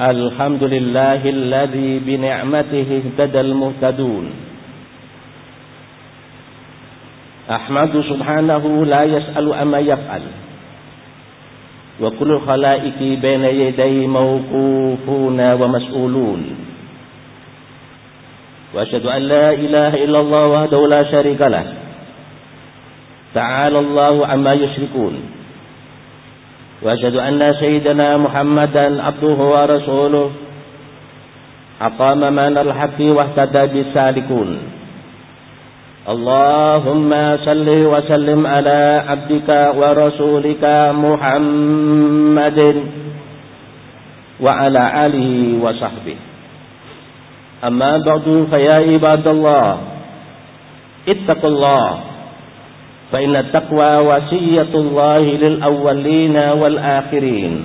الحمد لله الذي بنعمته اهتدى المهتدون. أحمد سبحانه لا يسأل أما يفعل. وكل الخلائق بين يديه موقوفون ومسؤولون. وأشهد أن لا إله إلا الله وحده لا شريك له. تعالى الله عما يشركون. وأشهد أن سيدنا محمدا عبده ورسوله. أقام من الحق واهتدى بالسالكون. اللهم صل وسلم على عبدك ورسولك محمد وعلى آله وصحبه. أما بعد فيا عباد الله اتقوا الله فإن التقوى وصية الله للأولين والآخرين.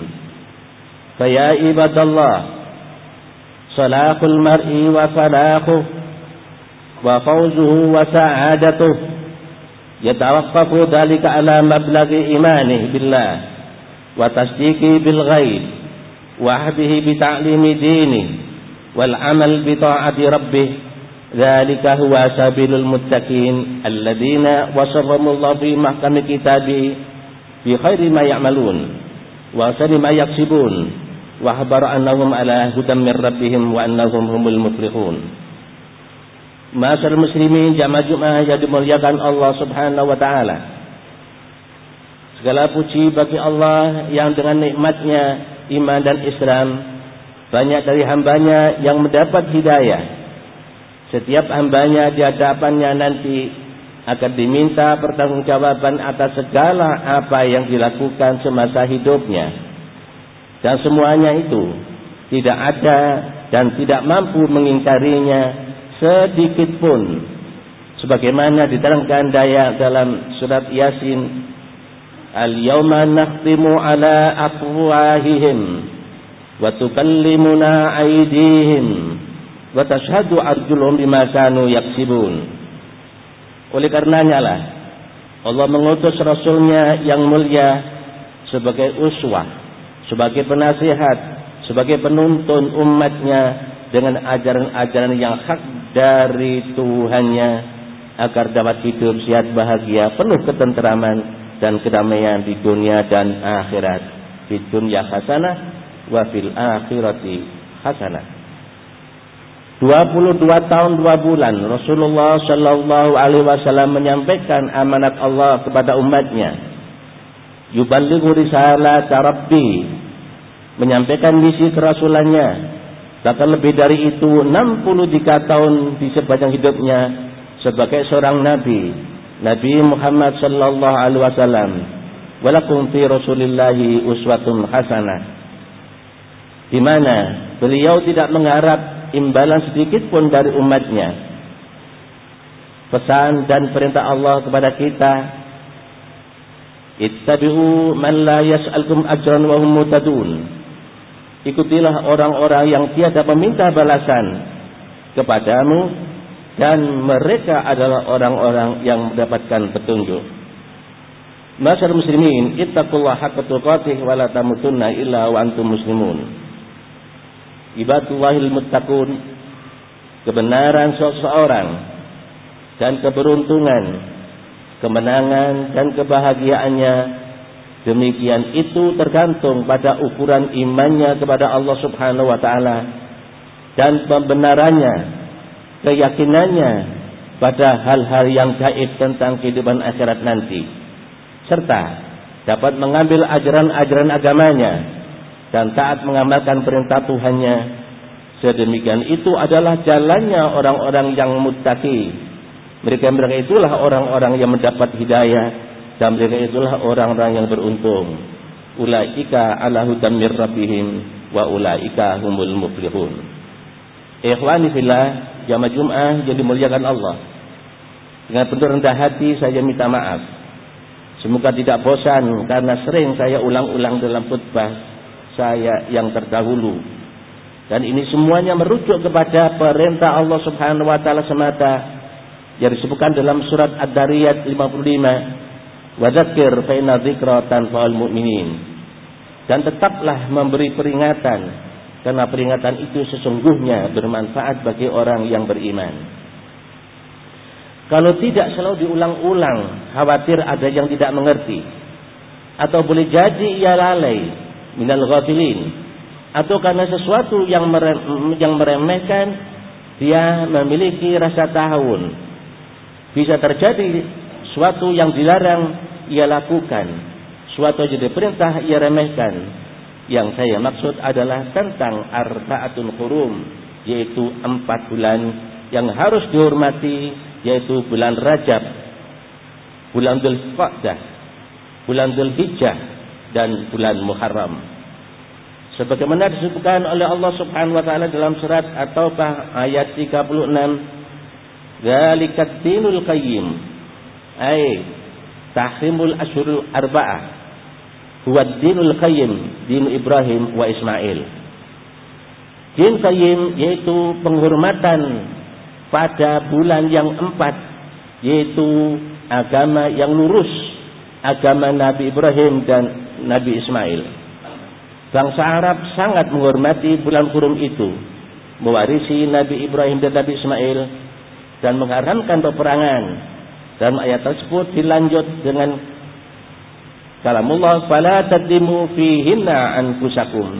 فيا عباد الله صلاح المرء وفلاحه وفوزه وسعادته. يتوقف ذلك على مبلغ إيمانه بالله وتصديقه بالغيب وعهده بتعليم دينه والعمل بطاعة ربه. ذلك هو سبيل المتقين الذين وصفهم الله في محكم كتابه في خير ما يعملون وأحسن ما يكسبون وأخبر أنهم على هدى من ربهم وأنهم هم المفلحون Masyarakat muslimin jamaah Jumat yang dimuliakan Allah Subhanahu wa taala. Segala puji bagi Allah yang dengan nikmatnya iman dan Islam banyak dari hambanya yang mendapat hidayah. setiap hambanya di hadapannya nanti akan diminta pertanggungjawaban atas segala apa yang dilakukan semasa hidupnya. Dan semuanya itu tidak ada dan tidak mampu mengingkarinya sedikit pun sebagaimana diterangkan daya dalam surat Yasin Al-yawma nakhtimu ala afwahihim wa tukallimuna aydihim wa tashhadu arjuluhum bima kanu yaksibun. Oleh karenanya lah Allah mengutus rasulnya yang mulia sebagai uswah sebagai penasihat sebagai penuntun umatnya dengan ajaran-ajaran yang hak dari Tuhannya agar dapat hidup sehat bahagia penuh ketenteraman dan kedamaian di dunia dan akhirat. Di dunia hasanah wa fil akhirati hasanah 22 tahun 2 bulan Rasulullah Shallallahu Alaihi Wasallam menyampaikan amanat Allah kepada umatnya. Yuballighu risalat Rabbi menyampaikan misi kerasulannya Bahkan lebih dari itu 63 tahun di sepanjang hidupnya sebagai seorang nabi. Nabi Muhammad sallallahu alaihi wasallam. Walakum fi Rasulillahi uswatun hasanah. Di mana beliau tidak mengharap imbalan sedikit pun dari umatnya. Pesan dan perintah Allah kepada kita Ittabi'u man la yas'alkum ajran wa hum Ikutilah orang-orang yang tiada meminta balasan kepadamu dan mereka adalah orang-orang yang mendapatkan petunjuk. Masyarakat muslimin, ittaqullah haqqa tuqatih wa la tamutunna illa wa antum muslimun. Ibadullahil muttaqun, kebenaran seseorang dan keberuntungan, kemenangan dan kebahagiaannya Demikian itu tergantung pada ukuran imannya kepada Allah Subhanahu wa taala dan pembenarannya, keyakinannya pada hal-hal yang gaib tentang kehidupan akhirat nanti. Serta dapat mengambil ajaran-ajaran agamanya dan taat mengamalkan perintah Tuhannya. Sedemikian itu adalah jalannya orang-orang yang muttaqi. Mereka-mereka itulah orang-orang yang mendapat hidayah dan mereka itulah orang-orang yang beruntung. Ulaika ala hudam mir rabbihim wa ulaika humul muflihun. Ikhwani fillah, jamaah Jumat yang dimuliakan Allah. Dengan penuh rendah hati saya minta maaf. Semoga tidak bosan karena sering saya ulang-ulang dalam khutbah saya yang terdahulu. Dan ini semuanya merujuk kepada perintah Allah Subhanahu wa taala semata yang disebutkan dalam surat Ad-Dariyat 55 Wadzakir fa inna dzikra tanfa'ul mu'minin. Dan tetaplah memberi peringatan karena peringatan itu sesungguhnya bermanfaat bagi orang yang beriman. Kalau tidak selalu diulang-ulang, khawatir ada yang tidak mengerti. Atau boleh jadi ia lalai minal ghafilin. Atau karena sesuatu yang yang meremehkan dia memiliki rasa tahun. Bisa terjadi suatu yang dilarang ia lakukan. Suatu yang diperintah ia remehkan yang saya maksud adalah tentang arba'atun hurum yaitu empat bulan yang harus dihormati yaitu bulan Rajab, bulan Dhul Qa'dah, bulan Dhul Hijjah dan bulan Muharram. Sebagaimana disebutkan oleh Allah Subhanahu wa taala dalam surat At-Taubah ayat 36, "Dzalikat dinul qayyim." Ai tahrimul asyurul arba'ah huwa dinul qayyim din Ibrahim wa Ismail din qayyim yaitu penghormatan pada bulan yang empat yaitu agama yang lurus agama Nabi Ibrahim dan Nabi Ismail bangsa Arab sangat menghormati bulan kurum itu mewarisi Nabi Ibrahim dan Nabi Ismail dan mengharamkan peperangan dalam ayat tersebut dilanjut dengan Kalamullah fala tadimu fihinna anfusakum.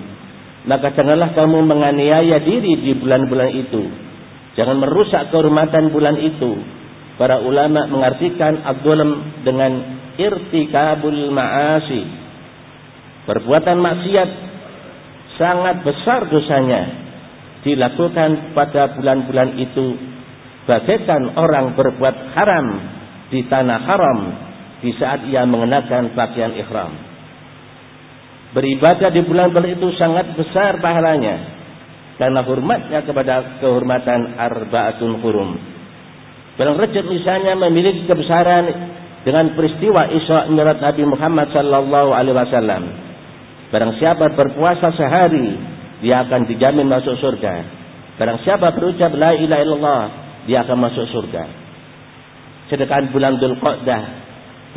Maka janganlah kamu menganiaya diri di bulan-bulan itu. Jangan merusak kehormatan bulan itu. Para ulama mengartikan abdullam dengan irtikabul ma'asi. Perbuatan maksiat sangat besar dosanya dilakukan pada bulan-bulan itu bagaikan orang berbuat haram di tanah haram di saat ia mengenakan pakaian ikhram. Beribadah di bulan-bulan itu sangat besar pahalanya karena hormatnya kepada kehormatan arbaatun hurum. Bulan Rajab misalnya memiliki kebesaran dengan peristiwa Isra Mi'raj Nabi Muhammad sallallahu alaihi wasallam. Barang siapa berpuasa sehari, dia akan dijamin masuk surga. Barang siapa berucap la ilaha illallah, dia akan masuk surga. Sedangkan bulan Dzulqa'dah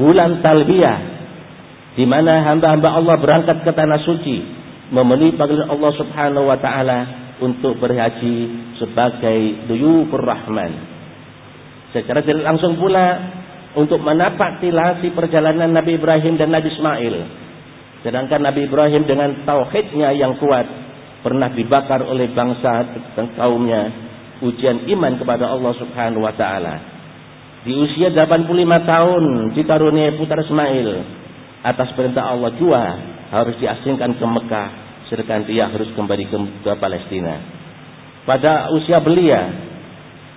bulan talbiyah di mana hamba-hamba Allah berangkat ke tanah suci memenuhi panggilan Allah Subhanahu wa taala untuk berhaji sebagai duyufur rahman. Secara tidak langsung pula untuk menapak tilasi perjalanan Nabi Ibrahim dan Nabi Ismail. Sedangkan Nabi Ibrahim dengan tauhidnya yang kuat pernah dibakar oleh bangsa dan kaumnya ujian iman kepada Allah Subhanahu wa taala di usia 85 tahun dikaruniai putra Ismail atas perintah Allah jua harus diasingkan ke Mekah sedangkan dia harus kembali ke, ke Palestina. Pada usia belia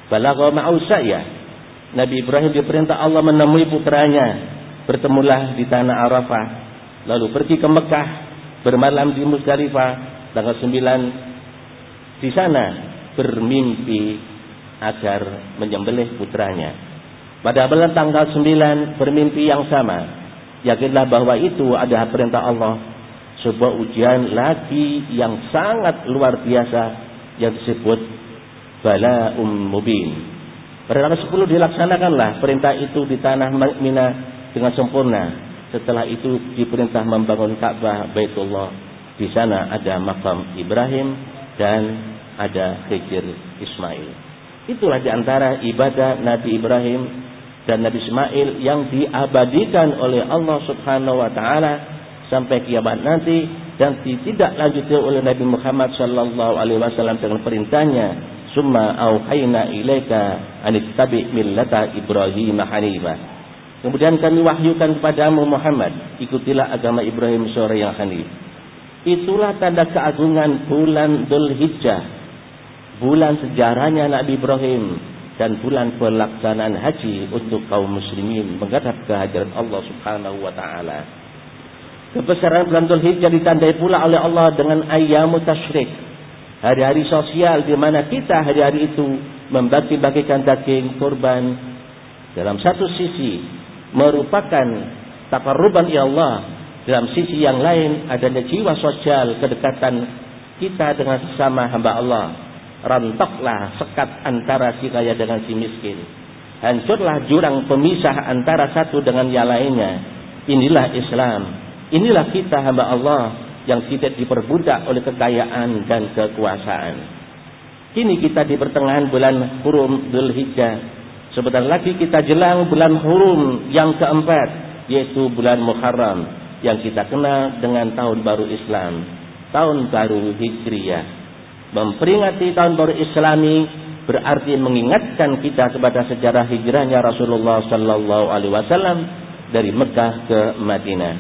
balagha ma'usaya Nabi Ibrahim diperintah Allah menemui putranya bertemulah di tanah Arafah lalu pergi ke Mekah bermalam di Musdalifah tanggal 9 di sana bermimpi agar menyembelih putranya pada bulan tanggal 9 bermimpi yang sama. Yakinlah bahwa itu adalah perintah Allah. Sebuah ujian lagi yang sangat luar biasa yang disebut bala um mubin. Pada tanggal 10 dilaksanakanlah perintah itu di tanah Mina dengan sempurna. Setelah itu diperintah membangun Ka'bah Baitullah. Di sana ada makam Ibrahim dan ada Hijr Ismail. Itulah di antara ibadah Nabi Ibrahim dan Nabi Ismail yang diabadikan oleh Allah Subhanahu wa taala sampai kiamat nanti dan tidak lanjut oleh Nabi Muhammad sallallahu alaihi wasallam dengan perintahnya summa auhayna ilaika anittabi millata Ibrahim hanifa kemudian kami wahyukan kepadamu Muhammad ikutilah agama Ibrahim sore yang hanif itulah tanda keagungan bulan Dhul Hijjah bulan sejarahnya Nabi Ibrahim dan bulan pelaksanaan haji untuk kaum muslimin menghadap kehadiran Allah Subhanahu wa taala. Kebesaran bulan Dzulhijjah ditandai pula oleh Allah dengan ayyamu tasyrik. Hari-hari sosial di mana kita hari-hari itu membagi-bagikan daging kurban dalam satu sisi merupakan takarruban ya Allah dalam sisi yang lain adanya jiwa sosial kedekatan kita dengan sesama hamba Allah Rantoklah sekat antara si kaya dengan si miskin. Hancurlah jurang pemisah antara satu dengan yang lainnya. Inilah Islam. Inilah kita hamba Allah yang tidak diperbudak oleh kekayaan dan kekuasaan. Kini kita di pertengahan bulan Hurum Dhul Hijjah. Sebentar lagi kita jelang bulan Hurum yang keempat, yaitu bulan Muharram yang kita kenal dengan tahun baru Islam, tahun baru Hijriyah. Memperingati tahun baru Islami berarti mengingatkan kita kepada sejarah hijrahnya Rasulullah sallallahu alaihi wasallam dari Mekah ke Madinah.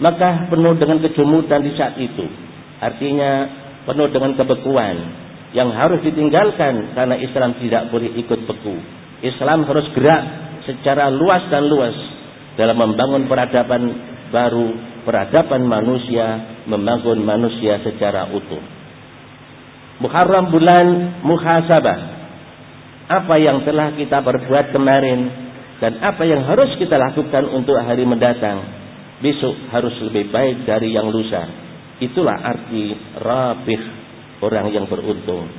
Maka penuh dengan kejumutan di saat itu. Artinya penuh dengan kebekuan yang harus ditinggalkan karena Islam tidak boleh ikut beku. Islam harus gerak secara luas dan luas dalam membangun peradaban baru, peradaban manusia, membangun manusia secara utuh. Muharram bulan muhasabah. Apa yang telah kita berbuat kemarin dan apa yang harus kita lakukan untuk hari mendatang besok harus lebih baik dari yang lusa. Itulah arti rabih orang yang beruntung.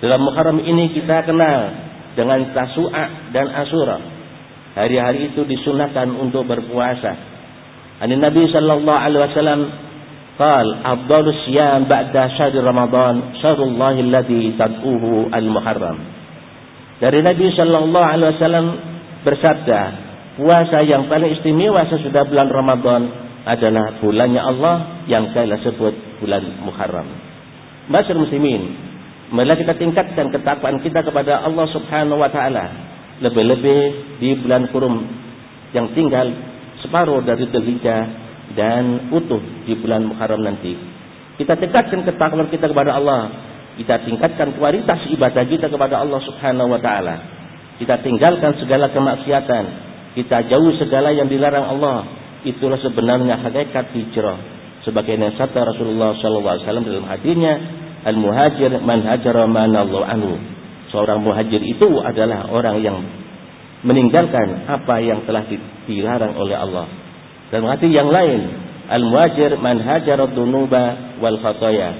Dalam Muharram ini kita kenal dengan Tasu'a dan Asura. Hari-hari itu disunahkan untuk berpuasa. Ani Nabi sallallahu alaihi wasallam قال أفضل الصيام بعد شهر رمضان شهر الله الذي تدعوه المحرم dari Nabi Shallallahu Alaihi Wasallam bersabda puasa yang paling istimewa sesudah bulan Ramadan adalah bulannya Allah yang saya sebut bulan Muharram. Masyarakat muslimin, marilah kita tingkatkan ketakwaan kita kepada Allah Subhanahu wa taala. Lebih-lebih di bulan Kurum yang tinggal separuh dari Dzulhijjah dan utuh di bulan Muharram nanti. Kita tingkatkan ketakwaan kita kepada Allah. Kita tingkatkan kualitas ibadah kita kepada Allah Subhanahu wa taala. Kita tinggalkan segala kemaksiatan, kita jauh segala yang dilarang Allah. Itulah sebenarnya hakikat hijrah. Sebagaimana sabda Rasulullah SAW dalam hadisnya, Al-muhajir man hajara manallahu anhu. Seorang muhajir itu adalah orang yang meninggalkan apa yang telah dilarang oleh Allah. Dan hati yang lain, al-muhajir man hajara dunuba wal khataya.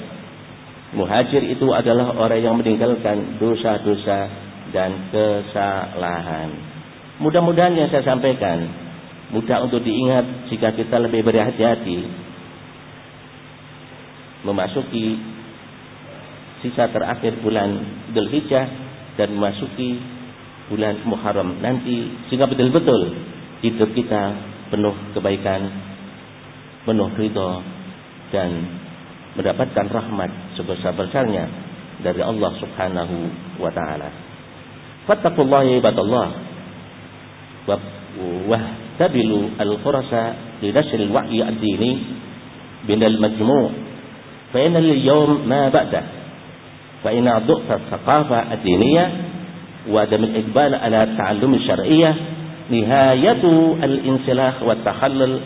Muhajir itu adalah orang yang meninggalkan dosa-dosa dan kesalahan. Mudah-mudahan yang saya sampaikan mudah untuk diingat jika kita lebih berhati-hati memasuki sisa terakhir bulan Dhul Hijjah dan memasuki bulan Muharram nanti sehingga betul-betul hidup kita penuh kebaikan penuh ridho dan mendapatkan rahmat sebesar-besarnya dari Allah Subhanahu wa taala. fattakullahi ibadallah. Wa tabilu al-qurasa lidashil wai ad-dini binal majmu' فإن اليوم ما بعده فإن ضعف الثقافة الدينية وعدم الإقبال على التعلم الشرعية نهاية الانسلاخ والتخلل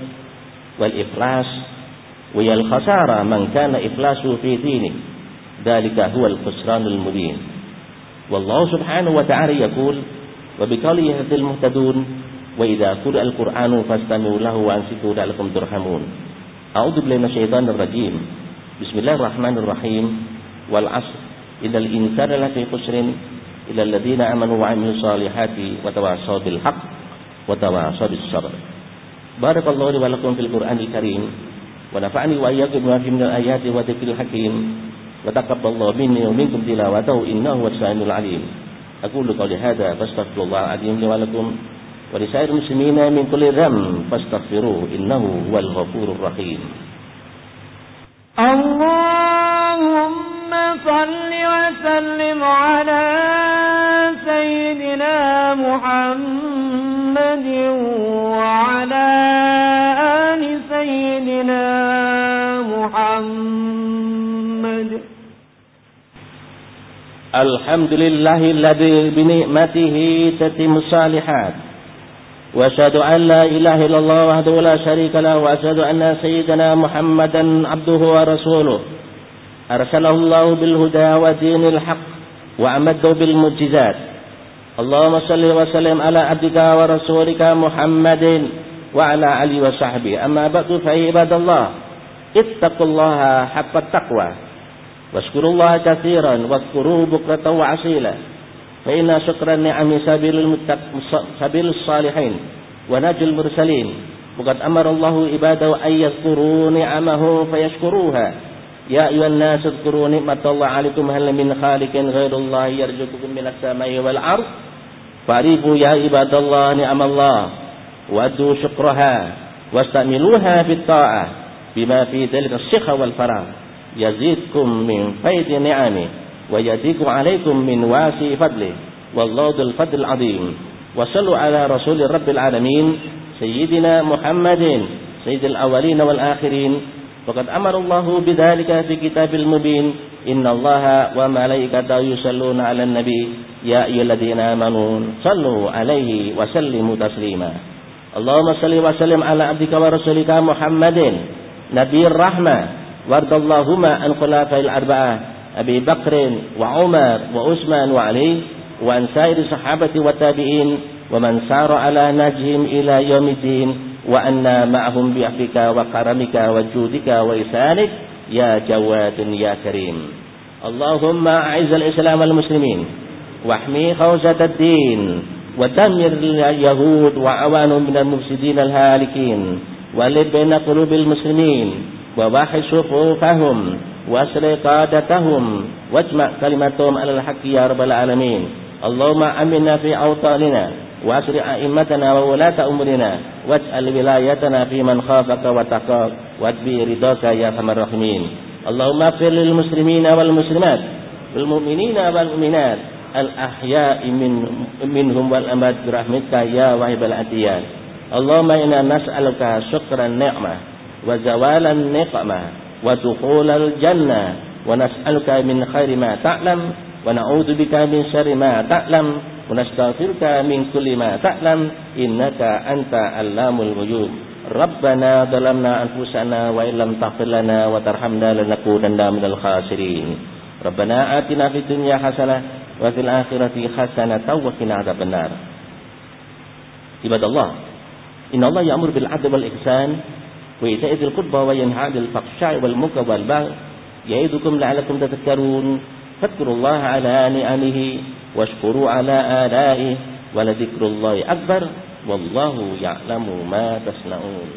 والإفلاس وهي الخسارة من كان إفلاسه في دينه. ذلك هو الخسران المبين. والله سبحانه وتعالى يقول وبقوله يهدي المهتدون وإذا قرأ القرآن فاستمعوا له وأنصتوا لعلكم ترحمون أعوذ بالله من الشيطان الرجيم. بسم الله الرحمن الرحيم والعصر إن الإنسان لفي خسر إلى الذين آمنوا وعملوا الصالحات وتواصوا بالحق وتواصوا بالصبر بارك الله لي ولكم في القرآن الكريم ونفعني وإياكم بما فيه من الآيات وذكر الحكيم وتقبل الله مني ومنكم تلاوته إنه هو السميع العليم أقول قولي هذا فاستغفر الله العظيم لي ولكم ولسائر المسلمين من كل ذنب فاستغفروه إنه هو الغفور الرحيم اللهم صل وسلم على سيدنا محمد وعلى آل سيدنا محمد. الحمد لله الذي بنعمته تتم الصالحات. وأشهد أن لا إله إلا الله وحده لا شريك له وأشهد أن سيدنا محمدا عبده ورسوله. أرسله الله بالهدى ودين الحق وأمده بالمعجزات. اللهم صل وسلم على عبدك ورسولك محمد وعلى آله وصحبه. أما بعد فهي عباد الله اتقوا الله حق التقوى واشكروا الله كثيرا واذكروه بكرة وعصيلا فإن شكر النعم سبيل, المتق... سبيل الصالحين ونجل المرسلين. وقد أمر الله عباده أن يذكروا نعمه فيشكروها. يا أيها الناس اذكروا نعمة الله عليكم. هل من خالق غير الله يرزقكم من السماء والأرض؟ فاعرفوا يا عباد الله نعم الله وأدوا شكرها واستعملوها في الطاعة بما في ذلك الصحة والفراغ. يزيدكم من فيض نعمه. ويزيد عليكم من واسع فضله. والله ذو الفضل العظيم. وصلوا على رسول رب العالمين سيدنا محمد سيد الأولين والآخرين. وقد أمر الله بذلك في كتاب المبين. إن الله وملائكته يصلون على النبي. يا أيها الذين آمنوا صلوا عليه وسلموا تسليما. اللهم صل وسلم على عبدك ورسولك محمد. نبي الرحمة. وارض اللهم عن خلفاء الأربعة. أبي بكر وعمر وعثمان وعلي وعن سائر الصحابة والتابعين ومن سار على نهجهم إلى يوم الدين وأنا معهم بعفك وكرمك وجودك وإحسانك يا جواد يا كريم. اللهم أعز الإسلام والمسلمين واحمي خوزة الدين ودمر اليهود وعوانهم من المفسدين الهالكين ولب بين قلوب المسلمين وواحد صفوفهم واسر قادتهم واجمع كلمتهم على الحق يا رب العالمين. اللهم آمنا في أوطاننا واسر أئمتنا وولاة أمورنا. واجعل ولايتنا في من خافك وتقاك واتبي رضاك يا أرحم الراحمين. اللهم اغفر للمسلمين والمسلمات والمؤمنين والمؤمنات الأحياء من منهم والأمات برحمتك يا واهب العطيات اللهم إنا نسألك شكر النعمة وزوال النقمة. ودخول الجنة. ونسألك من خير ما تعلم ونعوذ بك من شر ما تعلم ونستغفرك من كل ما تعلم إنك أنت علام الغيوب. ربنا ظلمنا أنفسنا وإن لم تغفر لنا وترحمنا لنكونن من الخاسرين. ربنا آتنا في الدنيا حسنة وفي الآخرة حسنة وقنا عذاب النار. عباد الله إن الله يأمر بالعدل والإحسان وإيتاء ذي القربى وينهى عن الفحشاء والمنكر والبغي. يعظكم لعلكم تذكرون. فاذكروا الله على نعمه واشكروا على آلائه ولذكر الله أكبر. والله يعلم ما تصنعون.